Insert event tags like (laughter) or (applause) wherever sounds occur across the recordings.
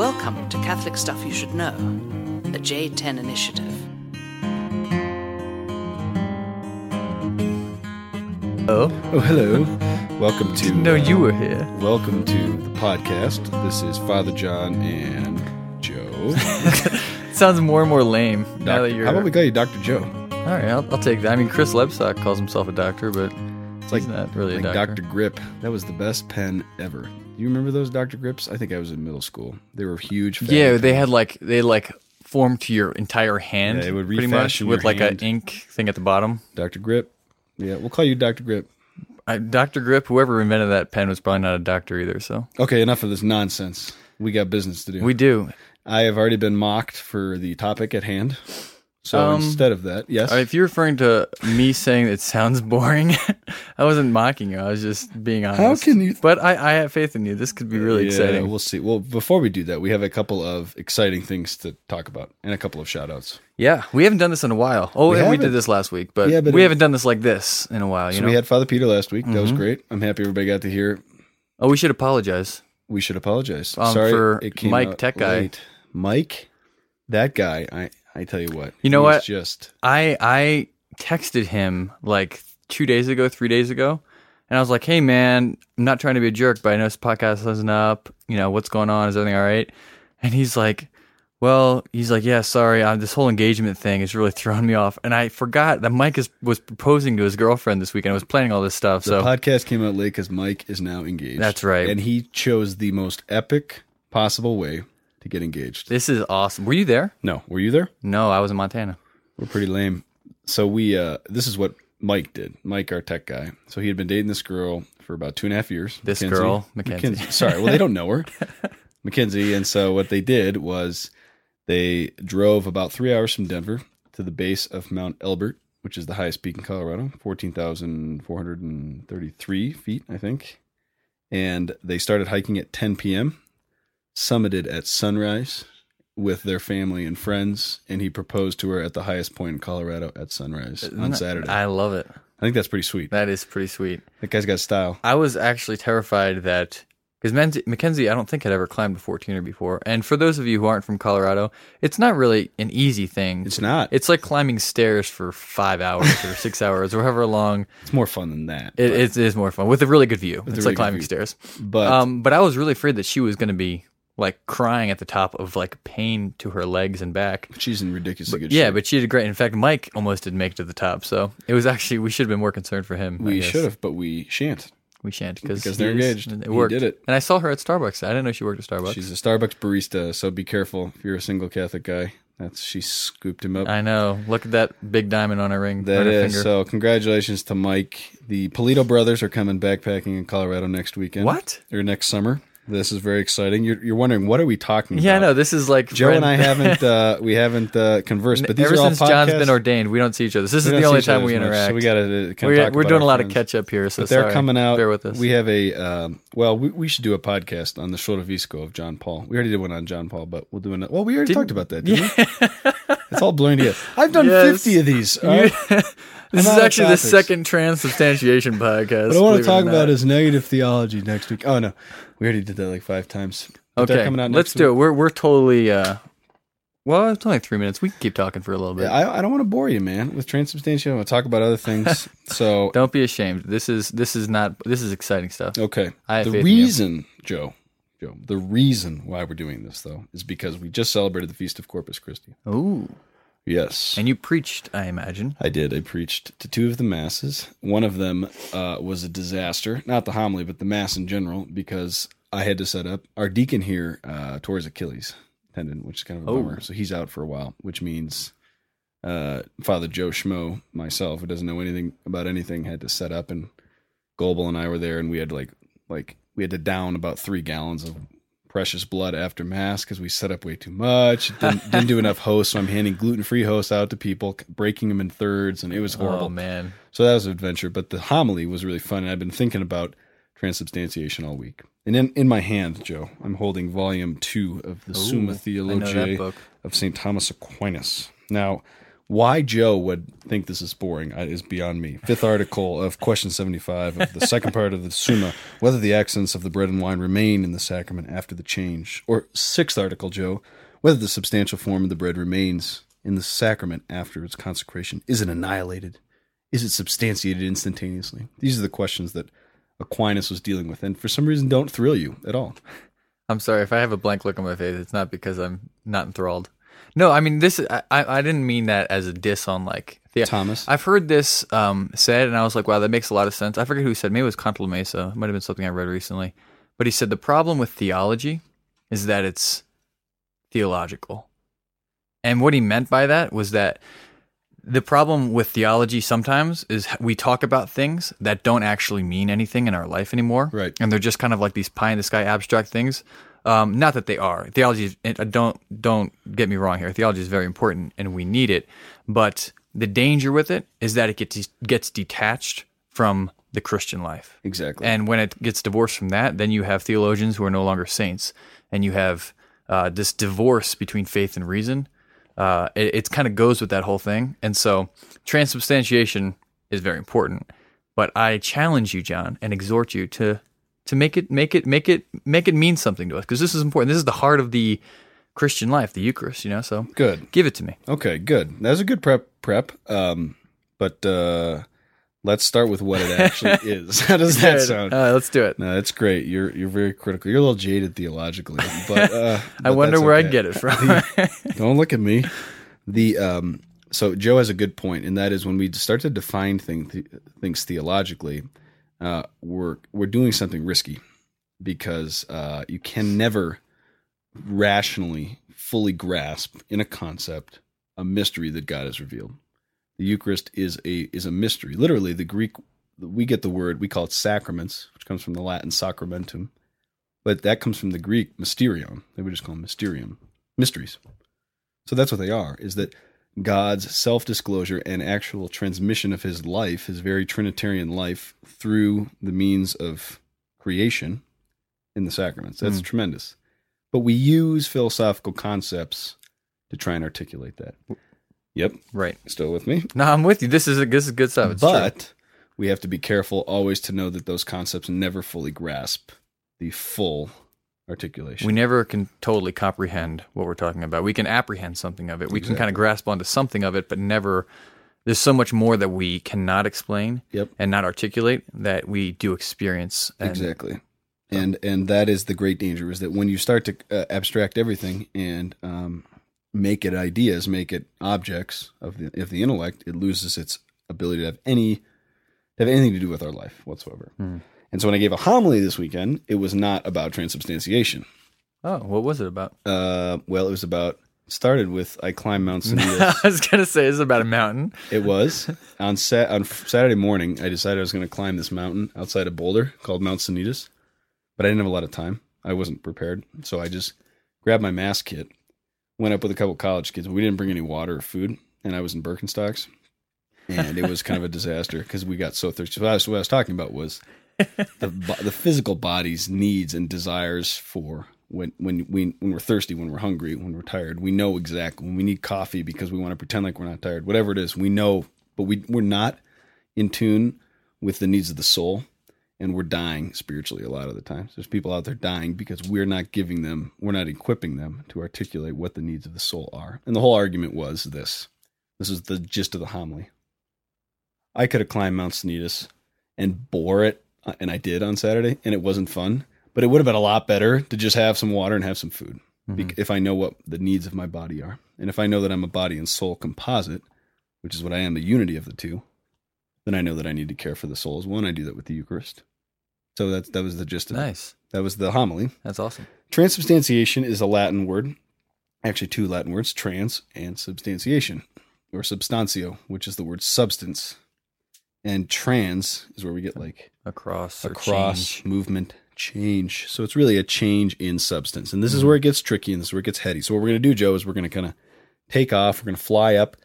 Welcome to Catholic Stuff You Should Know, the J10 Initiative. Oh, Oh, hello. Welcome to. didn't know uh, you were here. Welcome to the podcast. This is Father John and Joe. (laughs) Sounds more and more lame now Doc- that you're. How about we call you Dr. Joe? All right, I'll, I'll take that. I mean, Chris Lebsack calls himself a doctor, but It's like, he's not really like a doctor. Dr. Grip. That was the best pen ever. Do you remember those Dr. Grips? I think I was in middle school. They were huge. Yeah, they had like they like formed to your entire hand. Yeah, it would pretty much with like an ink thing at the bottom. Dr. Grip. Yeah, we'll call you Dr. Grip. I, Dr. Grip, whoever invented that pen was probably not a doctor either. So Okay, enough of this nonsense. We got business to do. we do. I have already been mocked for the topic at hand. So Um, instead of that, yes. If you're referring to me (laughs) saying it sounds boring, (laughs) I wasn't mocking you. I was just being honest. How can you- But I, I have faith in you. This could be really yeah, exciting. We'll see. Well, before we do that, we have a couple of exciting things to talk about and a couple of shout outs. Yeah, we haven't done this in a while. Oh, We and we did this last week, but, Yeah, but we it- haven't done this like this in a while. You So know. Mm-hmm. we had Father Peter last week. That was great. I'm happy everybody got to hear. oh, we should apologize. We should apologize. Um, Sorry for it came Mike, tech guy. late. Mike, that guy. I I tell you what. You know what? Just I I texted him like two days ago, three days ago, and I was like, "Hey, man, I'm not trying to be a jerk, but I know this podcast isn't up. You know what's going on? Is everything all right?" And he's like. Well, he's like, yeah, sorry, uh, this whole engagement thing is really (laughs) throwing me off, and I forgot that Mike is, was proposing to his girlfriend this weekend. I was planning all this stuff, the so podcast came out late because Mike is now engaged. That's right. And he chose the most epic possible way to get engaged. this is awesome. Were you there? No, were you there? No, I was in Montana. We're pretty lame. So we uh this is what Mike did. Mike, our tech guy. So he had been dating this girl for about two and a half years. This Mackenzie. girl, Mackenzie. Sorry, well they don't know her. (laughs) Mackenzie. And so what they did was they drove about three hours from Denver to the base of Mount Elbert, which is the highest peak in Colorado, fourteen thousand four hundred and thirty-three feet, I think. And they started hiking at 10 p.m. Summited at sunrise with their family and friends, and he proposed to her at the highest point in Colorado at sunrise on Saturday. I, I love it. I think that's pretty sweet. That is pretty sweet. That guy's got style. I was actually terrified that because Mackenzie, I don't think had ever climbed a 14er before. And for those of you who aren't from Colorado, it's not really an easy thing. It's not. It's like climbing stairs for five hours or six (laughs) hours or however long. It's more fun than that. It, it is more fun with a really good view. It's really like climbing stairs. but Um, but I was really afraid that she was going to be like crying at the top of like pain to her legs and back. she's in ridiculously good shape. Yeah, shape. but she did great. In fact, Mike almost didn't make it to the top. So it was actually we should have been more concerned for him. We should have, but we shan't. We shan't because they're engaged. It He worked. did it. And I saw her at Starbucks. I didn't know she worked at Starbucks. She's a Starbucks barista, so be careful if you're a single Catholic guy. That's she scooped him up. I know. Look at that big diamond on her ring. That her is finger. so. Congratulations to Mike. The Polito brothers are coming backpacking in Colorado next weekend. What? Or next summer. This is very exciting. You're, you're wondering what are we talking Yeah, I about? know. This is like Joe friend- and I (laughs) haven't uh, we haven't uh, conversed, but these Ever are all since John's been ordained, we don't see each other. This is the only see each other time we much, interact. So we got to we're, talk we're about doing a lot of catch up here. So But they're sorry. coming out. Bear with us. We have a um, well. We, we should do a podcast on the Shotovisco of Visco of John Paul. We already did one on John Paul, but we'll do another. Well, we already talked about that. (laughs) Didn't we? It's all blurring together. I've done Yes. fifty of these. all (laughs) this is actually the second transubstantiation (laughs) podcast. What I want to talk about is negative theology next week. Oh no, we already did that like five times. But okay. coming out Let's next do it. We're we're totally. uh Well, it's only three minutes. We can keep talking for a little bit. Yeah, I, I don't want to bore you, man, with transubstantiation. I want to talk about other things. (laughs) So Don't be ashamed. This is this is not this is exciting stuff. okay, I the faith in you. reason, Joe, Joe, the reason why we're doing this though is because we just celebrated the feast of Corpus Christi. Ooh. Yes. And you preached, I imagine. I did. I preached to two of the masses. One of them uh, was a disaster. Not the homily, but the mass in general, because I had to set up. Our deacon here uh, tore his Achilles tendon, which is kind of a Oh. bummer. So he's out for a while, which means uh, Father Joe Schmo, myself, who doesn't know anything about anything, had to set up. And Goebel and I were there, and we had to like like we had to down about three gallons of precious blood after mass because we set up way too much. (laughs) Didn't, didn't do enough hosts, so I'm handing gluten free hosts out to people, breaking them in thirds, and it was oh, horrible. Oh man. So that was an adventure. But the homily was really fun, and I've been thinking about transubstantiation all week. And in, in my hand, Joe, I'm holding volume two of the Summa Ooh, that Theologiae of St. Thomas Aquinas. Now, Why Joe would think this is boring uh, is beyond me. Fifth article of question 75 of the second part of the Summa, whether the accidents of the bread and wine remain in the sacrament after the change. Or sixth article, Joe, whether the substantial form of the bread remains in the sacrament after its consecration. Is it annihilated? Is it substantiated instantaneously? These are the questions that Aquinas was dealing with, and for some reason don't thrill you at all. I'm sorry if I have a blank look on my face. It's not because I'm not enthralled. No, I mean this. I I didn't mean that as a diss on like the, Thomas? I've heard this um, said, and I was like, wow, that makes a lot of sense. I forget who said. Maybe it was Cantalamessa. It might have been something I read recently. But he said the problem with theology is that it's theological, and what he meant by that was that the problem with theology sometimes is we talk about things that don't actually mean anything in our life anymore. Right. And they're just kind of like these pie in the sky abstract things. Um, not that they are. Theology is, uh, don't don't get me wrong here. Theology is very important and we need it, but the danger with it is that it gets gets detached from the Christian life. Exactly. And when it gets divorced from that, then you have theologians who are no longer saints, and you have uh, this divorce between faith and reason. Uh, it, it kind of goes with that whole thing, and so transubstantiation is very important. But I challenge you, John, and exhort you to to make it make it make it make it mean something to us because this is important. This is the heart of the Christian life, the Eucharist. You know, so Good. give it to me. Okay, good. That's a good prep prep. Um, but uh, let's start with what it actually (laughs) is. How does that sound? Uh, let's do it. No, that's great. You're you're very critical. You're a little jaded theologically, but uh, (laughs) I wonder where I get it from. (laughs) Don't look at me. The um, so Joe has a good point, and that is when we start to define thing, things theologically, uh, we're we're doing something risky because uh, you can never rationally fully grasp in a concept a mystery that God has revealed. The Eucharist is a is a mystery. Literally, the Greek we get the word we call it sacraments, which comes from the Latin sacramentum, but that comes from the Greek mysterion. They would just call them mysterium, mysteries. So that's what they are. Is that God's self disclosure and actual transmission of His life, His very Trinitarian life, through the means of creation in the sacraments. That's Mm. tremendous. But we use philosophical concepts to try and articulate that. Yep, right. still with me. No, I'm with you. This is a, this is good stuff. It's true. but we have to be careful always to know that those concepts never fully grasp the full articulation. we never can totally comprehend what we're talking about. We can apprehend something of it. We can kind of grasp onto something of it, but never. There's so much more that we cannot explain Yep. and not articulate that we do experience. And exactly and and that is the great danger is that when you start to uh, abstract everything and um, make it ideas make it objects of the of the intellect it loses its ability to have any to have anything to do with our life whatsoever Hmm. And so when i gave a homily this weekend it was not about transubstantiation Oh, what was it about? uh, well it was about started with i climbed mount (laughs) I was gonna say it's about a mountain. it was on sat on saturday morning i decided i was going to climb this mountain outside of boulder called mount Sanitas. but I didn't have a lot of time. I wasn't prepared, so I just grabbed my mass kit, went up with a couple college kids. We didn't bring any water or food, and I was in Birkenstocks, and it was kind of a disaster because we got so thirsty. So what I was talking about was the the physical body's needs and desires for when when we when we're thirsty, when we're hungry, when we're tired. We know exactly when we need coffee because we want to pretend like we're not tired. Whatever it is, we know, but we we're not in tune with the needs of the soul and we're dying spiritually a lot of the times. There's people out there dying because we're not giving them, we're not equipping them to articulate what the needs of the soul are. And the whole argument was this. This is the gist of the homily. I could have climbed Mount Sanitas and bore it, Uh, and I did on Saturday, and it wasn't fun. But it would have been a lot better to just have some water and have some food, mm-hmm. bec- if I know what the needs of my body are, and if I know that I'm a body and soul composite, which is what I am, the unity of the two. Then I know that I need to care for the soul as one. I do that with the Eucharist. So that's that was the gist of it. Nice. That was the homily. That's awesome. Transubstantiation is a Latin word, actually two Latin words, trans and substantiation, or substantio, which is the word substance. And trans is where we get like Across. Across change. movement change. So it's really a change in substance. And this is where it gets tricky and this is where it gets heady. So what we're going to do, Joe, is we're going to kind of take off. We're going to fly up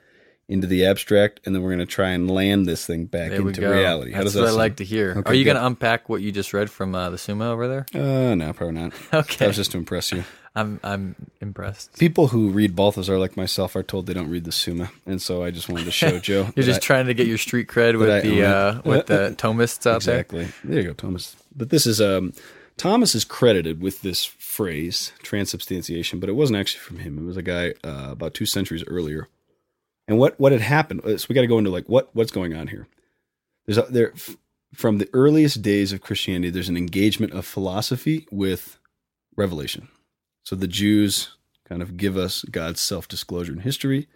into the abstract, and then we're going to try and land this thing back There into reality. How That's does that what I like to hear. Okay, Are you going to unpack what you just read from uh, the Summa over there? Uh, no, probably not. (laughs) Okay. That was just to impress you. (laughs) I'm I'm impressed. People who read Balthasar like myself are told they don't read the Summa, and so I just wanted to show Joe. (laughs) You're just I- trying to get your street cred with I the uh, with the Thomists out there. exactly. There. you go, Thomas. But this is um, Thomas is credited with this phrase transubstantiation, but it wasn't actually from him. It was a guy uh, about two centuries earlier. And what what had happened? uh, So we got to go into like what what's going on here. There's a, there from the earliest days of Christianity. There's an engagement of philosophy with revelation. So the Jews kind of give us God's self disclosure in history.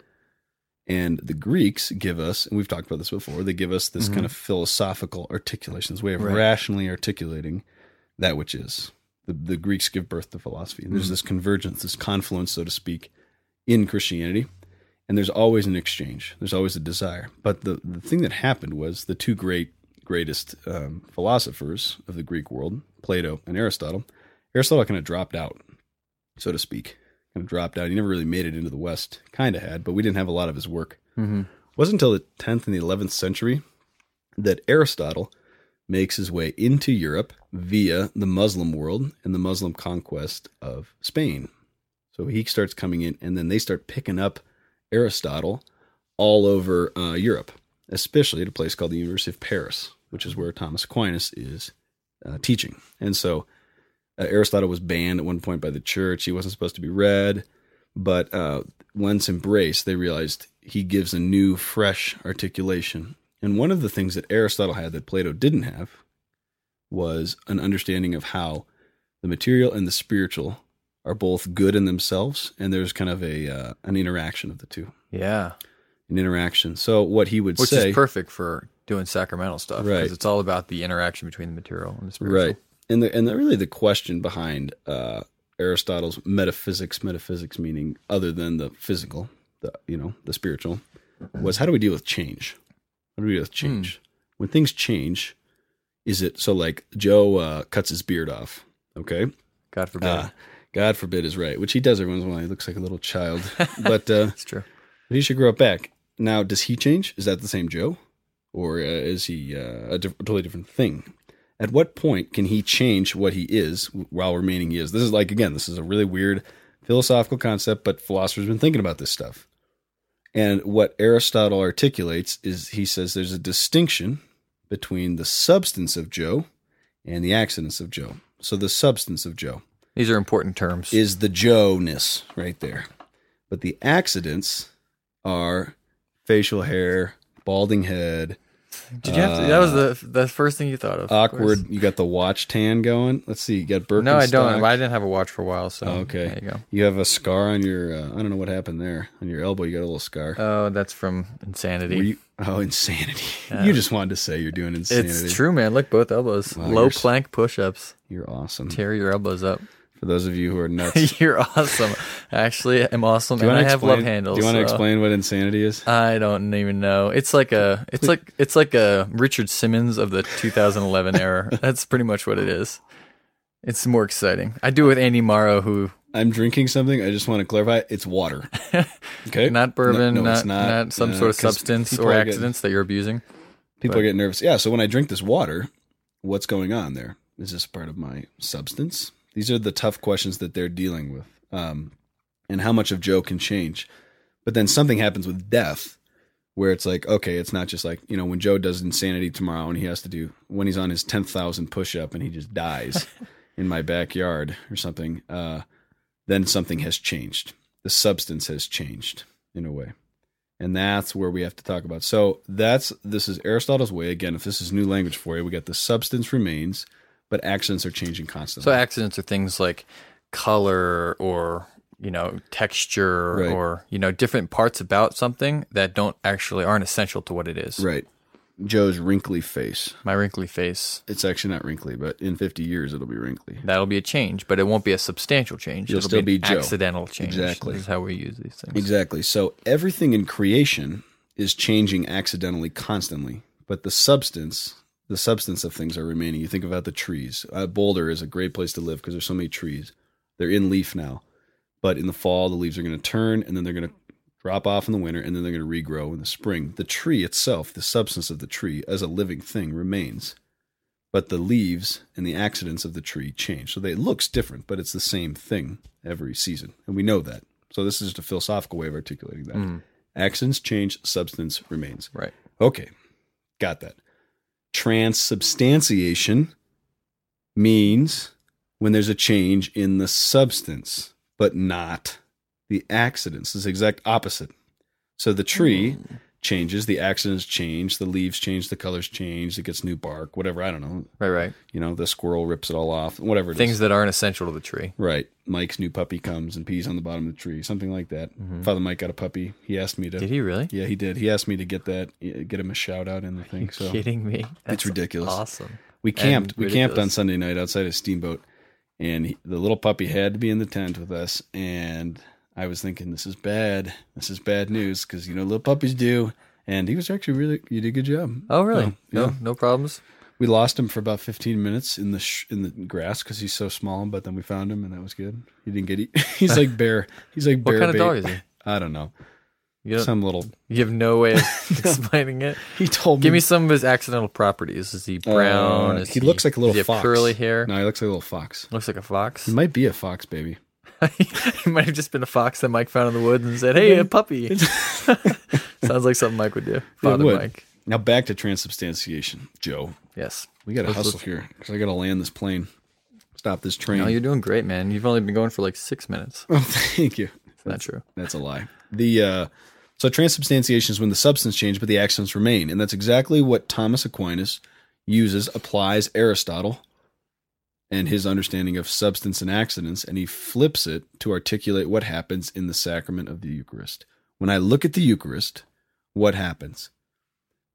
And the Greeks give us, and we've talked about this before, they give us this Mhm. kind of philosophical articulation, this way of Right. rationally articulating that which is. The, the Greeks give birth to philosophy. And there's Mhm. this convergence, this confluence, so to speak, in Christianity. And there's always an exchange, there's always a desire. But the, the thing that happened was the two great, greatest um, philosophers of the Greek world, Plato and Aristotle, Aristotle kind of dropped out, so to speak. Kind of dropped out. He never really made it into the West. Kind of had, but we didn't have a lot of his work. there. hmm It wasn't until the 10th and the 11th century that Aristotle makes his way into Europe via the Muslim world and the Muslim conquest of Spain. So he starts coming in, and then they start picking up Aristotle all over uh, Europe, especially at a place called the University of Paris, which is where Thomas Aquinas is uh, teaching. And so uh, Aristotle was banned at one point by the church. He wasn't supposed to be read. But uh, once embraced, they realized he gives a new, fresh articulation. And one of the things that Aristotle had that Plato didn't have was an understanding of how the material and the spiritual are both good in themselves, and there's kind of a uh, an interaction of the two, Yeah, an interaction. So what he would which say, is perfect for doing sacramental stuff Right. because it's all about the interaction between the material and the spiritual. right? And the and the, really the question behind uh, Aristotle's metaphysics, metaphysics meaning other than the physical, the you know the spiritual, was how do we deal with change? How do we deal with change? When things change, is it so like Joe uh, cuts his beard off? Okay, God forbid. uh, God forbid is right, which he does every once in a while. He looks like a little child, (laughs) but uh, it's true. but he should grow up back. Now, does he change? Is that the same Joe, or uh, is he uh, a diff- totally different thing? At what point can he change what he is while remaining he is? This is like again, this is a really weird philosophical concept, but philosophers have been thinking about this stuff. And what Aristotle articulates is he says there's a distinction between the substance of Joe and the accidents of Joe. So the substance of Joe These are important terms. is the Joe-ness right there. But the accidents are facial hair, balding head, Did you have to? That was the the first thing you thought of. of uh, awkward. course. You got the watch tan going. Let's see. You got Birkenstock. No, I don't. I didn't have a watch for a while, so Oh, okay. There you go. You have a scar on your. Uh, I don't know what happened there on your elbow. You got a little scar. Oh, that's from insanity. You, oh, insanity! (laughs) Yeah. you just wanted to say you're doing insanity. it's true, man. Look, both elbows. Wow, Low plank push-ups. You're awesome. Tear your elbows up. For those of you who are (laughs) nuts, You're awesome. Actually, I'm awesome, and I have explain? love handles. Do you want to so- explain what insanity is? I don't even know. It's like a. It's like it's like a Richard Simmons of the 2011 era. (laughs) That's pretty much what it is. It's more exciting. I do it with Andy Morrow, who I'm drinking something. I just want to clarify. It's water. (laughs) Okay. not bourbon, No, no, not, it's not. not some Uh, sort of substance or are getting- accidents that you're abusing. People But- are getting nervous. Yeah. So when I drink this water, what's going on there? Is this part of my substance? These are the tough questions that they're dealing with, um, and how much of Joe can change. But then something happens with death, where it's like, okay, it's not just like you know when Joe does insanity tomorrow, and he has to do when he's on his ten thousand push up, and he just dies (laughs) in my backyard or something. Uh, then something has changed. The substance has changed in a way and that's where we have to talk about. So that's this is Aristotle's way. Again, if this is new language for you, we got the substance remains, but accidents are changing constantly. So accidents are things like color or you know texture Right. or you know different parts about something that don't actually aren't essential to what it is. right. Joe's wrinkly face. My wrinkly face. It's actually not wrinkly, but in 50 years it'll be wrinkly. That'll be a change, but it won't be a substantial change. You'll It'll still be, be accidental change. Exactly. This is how we use these things. Exactly. So everything in creation is changing accidentally constantly, but the substance, the substance of things are remaining. You think about the trees. Uh, Boulder is a great place to live because there's so many trees. They're in leaf now, but in the fall the leaves are going to turn and then they're going to drop off in the winter, and then they're going to regrow in the spring. The tree itself, the substance of the tree as a living thing, remains, but the leaves and the accidents of the tree change. So they, it looks different, but it's the same thing every season, and we know that. So this is just a philosophical way of articulating that. Mm. Accidents change, substance remains. Right. Okay, got that. Transubstantiation means when there's a change in the substance, but not the accidents. It's the exact opposite. So the tree hmm. Changes, the accidents change, the leaves change, the colors change, it gets new bark, whatever. I don't know. Right. Right. You know, the squirrel rips it all off, whatever it is. Things that aren't essential to the tree. Right. Mike's new puppy comes and pees on the bottom of the tree, something like that. Father Mike got a puppy. He asked me to. Mm-hmm. Did he really? Yeah, he did. He asked me to get that, get him a shout out in the thing. So Kidding me? That's ridiculous. Awesome. we camped. We camped on. Sunday night outside of Steamboat, and he, the little puppy had to be in the tent with us. And I was thinking, this is bad. This is bad news because you know little puppies do. And he was actually really. You did a good job. Oh, really? So, no, yeah. no problems. We lost him for about 15 minutes in the sh- in the grass because he's so small. But then we found him, and that was good. He didn't get eat. (laughs) he's like bear. He's like What bear. kind of dog is he? I don't know. You don't. Some little. you have no way of (laughs) explaining it. He told me. Give me. me some of his accidental properties. Is he brown? Uh, Is he looks like a little he fox. curly hair. No, he looks like a little fox. Looks like a fox. He might be a fox, baby. (laughs) he might have just been a fox that Mike found in the woods and said, "Hey, a puppy." (laughs) (laughs) Sounds like something Mike would do. Father would. Mike. Now back to transubstantiation, Joe. Yes. We got to hustle let's- here because I got to land this plane. Stop this train. No, you're doing great, man. You've only been going for like six minutes. oh, thank you. Is that true? That's a lie. The uh, so transubstantiation is when the substance changes but the accidents remain, and that's exactly what Thomas Aquinas uses, applies Aristotle and his understanding of substance and accidents, and he flips it to articulate what happens in the sacrament of the Eucharist. When I look at the Eucharist, what happens?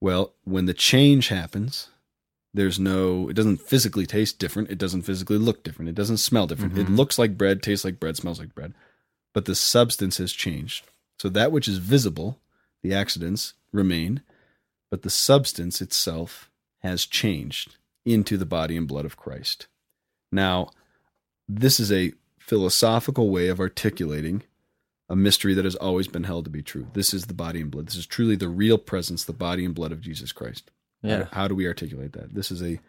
Well, when the change happens, there's no, it doesn't physically taste different. It doesn't physically look different. It doesn't smell different. It Mhm. looks like bread, tastes like bread, smells like bread, but the substance has changed. So that which is visible, the accidents remain, but the substance itself has changed into the body and blood of Christ. Now, this is a philosophical way of articulating a mystery that has always been held to be true. This is the body and blood. This is truly the real presence, the body and blood of Jesus Christ. Yeah. How, do we articulate that? This is a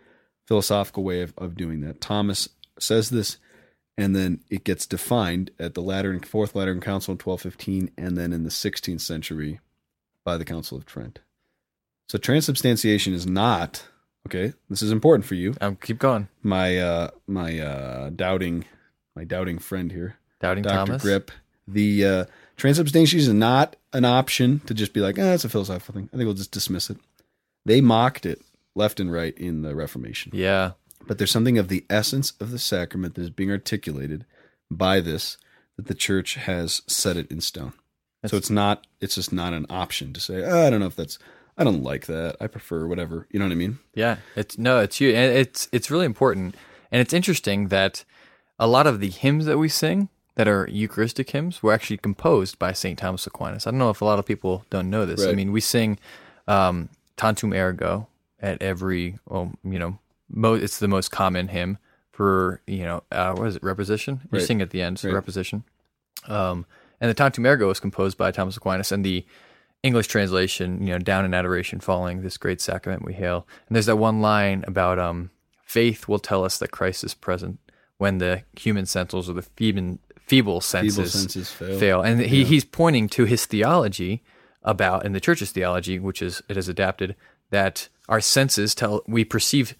philosophical way of, of doing that. Thomas says this, and then it gets defined at the Lateran Fourth Lateran Council in 1215, and then in the 16th century by the Council of Trent. So transubstantiation is not okay. This is important for you, Um, keep going. my uh, my uh, doubting my doubting friend here, Doubting Dr. Thomas. Grip. The uh, transubstantiation is not an option to just be like, ah, it's a philosophical thing. I think we'll just dismiss it. They mocked it left and right in the Reformation. Yeah. But there's something of the essence of the sacrament that is being articulated by this that the church has set it in stone. so it's not it's just not an option to say, oh, I don't know if that's I don't like that. I prefer whatever. You know what I mean? Yeah, it's no, it's you, and it's it's really important, and it's interesting that a lot of the hymns that we sing that are Eucharistic hymns were actually composed by Saint Thomas Aquinas. I don't know if a lot of people don't know this. I mean, we sing um, "Tantum Ergo" at every, well, you know, mo- it's the most common hymn for you know, uh, what is it, reposition? You Right. sing at the end, so Right. reposition. Um, and the Tantum Ergo was composed by Thomas Aquinas, and the English translation, you know, down in adoration, falling this great sacrament we hail. And there's that one line about um, faith will tell us that Christ is present when the human senses or the feeble, feeble senses, Feeble senses fail. fail. And he, he's pointing to his theology about, in the church's theology, which is it is adapted, that our senses tell we perceive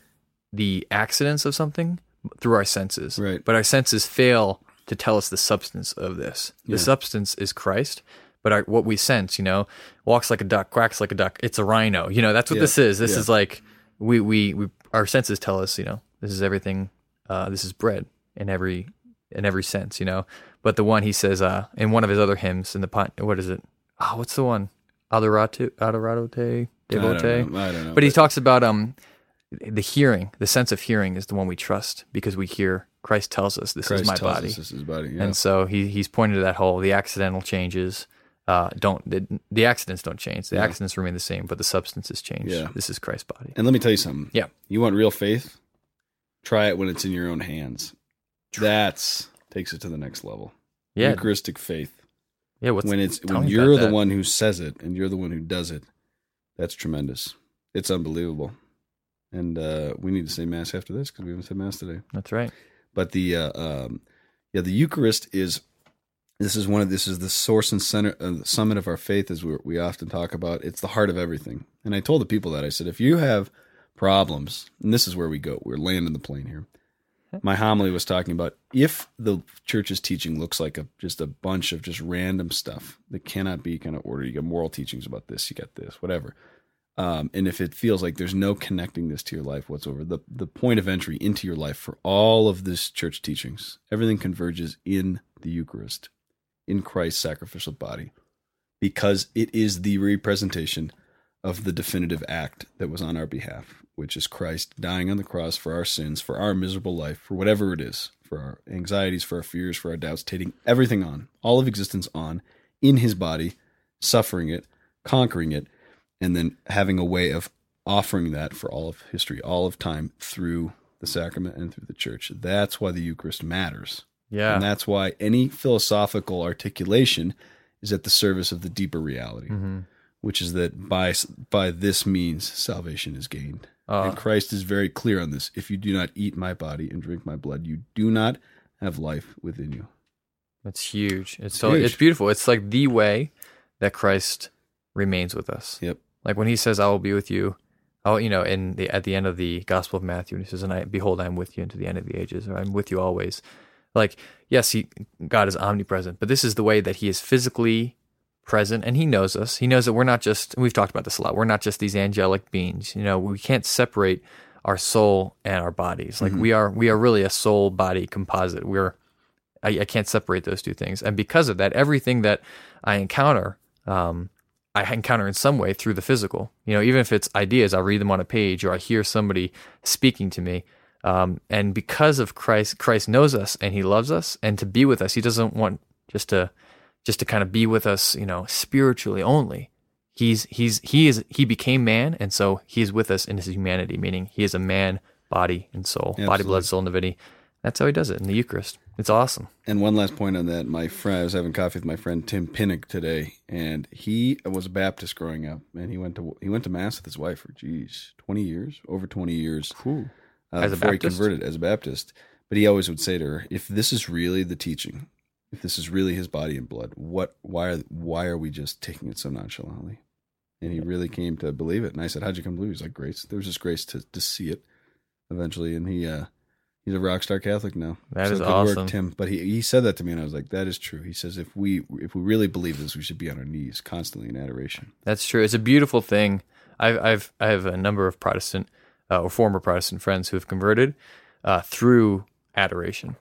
the accidents of something through our senses, Right. But our senses fail to tell us the substance of this. The Yeah. substance is Christ, but our, what we sense, you know, walks like a duck, quacks like a duck. It's a rhino. You know, that's what Yeah. this is. This Yeah. is like we, we we our senses tell us, you know, this is everything. Uh, this is bread in every in every sense, you know. But the one he says uh, in one of his other hymns in the pot, what is it? Oh, what's the one? Adoro te devote. don't know. I don't know. But he talks about um the hearing, the sense of hearing is the one we trust because we hear Christ tells us this Christ is my body. this is body. Yeah. And so he he's pointed to that whole the accidental changes uh, don't the, the accidents don't change. The Yeah. accidents remain the same, but the substances change. Yeah. This is Christ's body. And let me tell you something. Yeah. You want real faith? Try it when it's in your own hands. That's takes it to the next level. Yeah, Eucharistic faith. Yeah, what's when it's when you're the that. one who says it and you're the one who does it. That's tremendous. It's unbelievable. And uh, we need to say mass after this because we haven't said mass today. That's right. But the uh, um, yeah, the Eucharist is this is one of this is the source and center, uh, the summit of our faith, as we we often talk about. It's the heart of everything. And I told the people that I said, if you have problems, and this is where we go, we're landing the plane here. My homily was talking about if the church's teaching looks like a just a bunch of just random stuff that cannot be kind of ordered. You got moral teachings about this, you got this, whatever. Um, and if it feels like there's no connecting this to your life whatsoever, the the point of entry into your life for all of this church teachings, everything converges in the Eucharist, in Christ's sacrificial body, because it is the representation of the definitive act that was on our behalf, which is Christ dying on the cross for our sins, for our miserable life, for whatever it is, for our anxieties, for our fears, for our doubts, taking everything on, all of existence on, in his body, suffering it, conquering it, and then having a way of offering that for all of history, all of time through the sacrament and through the church. That's why the Eucharist matters. Yeah. And that's why any philosophical articulation is at the service of the deeper reality, hmm which is that by by this means salvation is gained. Uh, and Christ is very clear on this. If you do not eat my body and drink my blood, you do not have life within you. That's huge. It's so Huge. it's beautiful. It's like the way that Christ remains with us. Yep. Like when he says, "I will be with you," oh, you know, in the at the end of the Gospel of Matthew, and he says, "And I behold, I am with you unto the end of the ages," or "I'm with you always." Like, yes, he God is omnipresent, but this is the way that He is physically present, and He knows us. He knows that we're not just. We've talked about this a lot. We're not just these angelic beings. You know, we can't separate our soul and our bodies. Like we are, we are really a soul body composite. We're I, I can't separate those two things. And because of that, everything that I encounter, um, I encounter in some way through the physical. You know, even if it's ideas, I read them on a page or I hear somebody speaking to me. Um, and because of Christ, Christ knows us and He loves us, and to be with us, He doesn't want just to just to kind of be with us, you know, spiritually only. He's he's he is he became man, and so he is with us in his humanity, meaning he is a man, body and soul, body, blood, soul, and divinity. That's how he does it in the Eucharist. It's awesome. And one last point on that, my friend, I was having coffee with my friend Tim Pinnock today, and he was a Baptist growing up, and he went to he went to mass with his wife for geez, twenty years, over twenty years, uh, As a before he converted as a Baptist. But he always would say to her, "If this is really the teaching, if this is really his body and blood, what why are why are we just taking it so nonchalantly?" And he really came to believe it. And I said, "How'd you come to believe?" He's like, "Grace." There was just grace to to see it eventually, and he. uh He's a rock star Catholic now. That so is awesome. work, Tim. But he, he said that to me, and I was like, "That is true." He says, "If we if we really believe this, we should be on our knees constantly in adoration." That's true. It's a beautiful thing. I've I've I have a number of Protestant uh, or former Protestant friends who have converted uh, through adoration.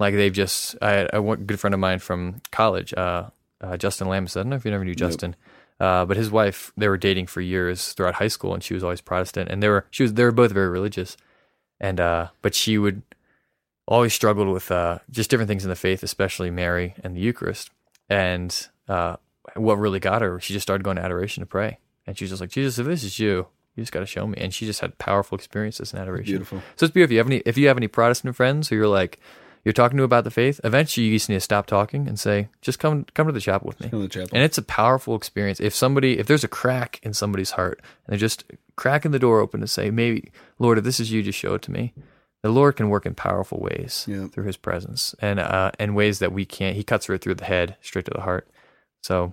Like they've just I had a good friend of mine from college, uh, uh, Justin Lamis. I don't know if you ever knew Justin, uh, but his wife they were dating for years throughout high school, and she was always Protestant, and they were she was they were both very religious, and uh, but she would always struggled with uh, just different things in the faith, especially Mary and the Eucharist. And uh, what really got her, she just started going to adoration to pray. And she was just like, Jesus, if this is you, you just got to show me. And she just had powerful experiences in adoration. Beautiful. So it's beautiful. If you have any, if you have any Protestant friends who you're like, you're talking to about the faith, eventually you just need to stop talking and say, just come, come to the chapel with me. Come to the chapel. And it's a powerful experience. If somebody, if there's a crack in somebody's heart and they're just cracking the door open to say, maybe, Lord, if this is you, just show it to me. The Lord can work in powerful ways Yeah. through his presence and, uh, and ways that we can't. He cuts right through the head, straight to the heart. So,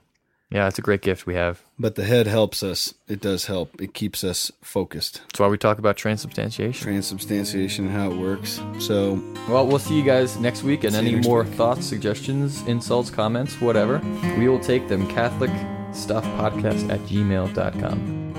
yeah, it's a great gift we have. But the head helps us. It does help. It keeps us focused. That's why we talk about transubstantiation. Transubstantiation and how it works. So Well, we'll see you guys next week. And any more week. thoughts, suggestions, insults, comments, whatever, we will take them. Catholic Stuff Podcast at gmail.com.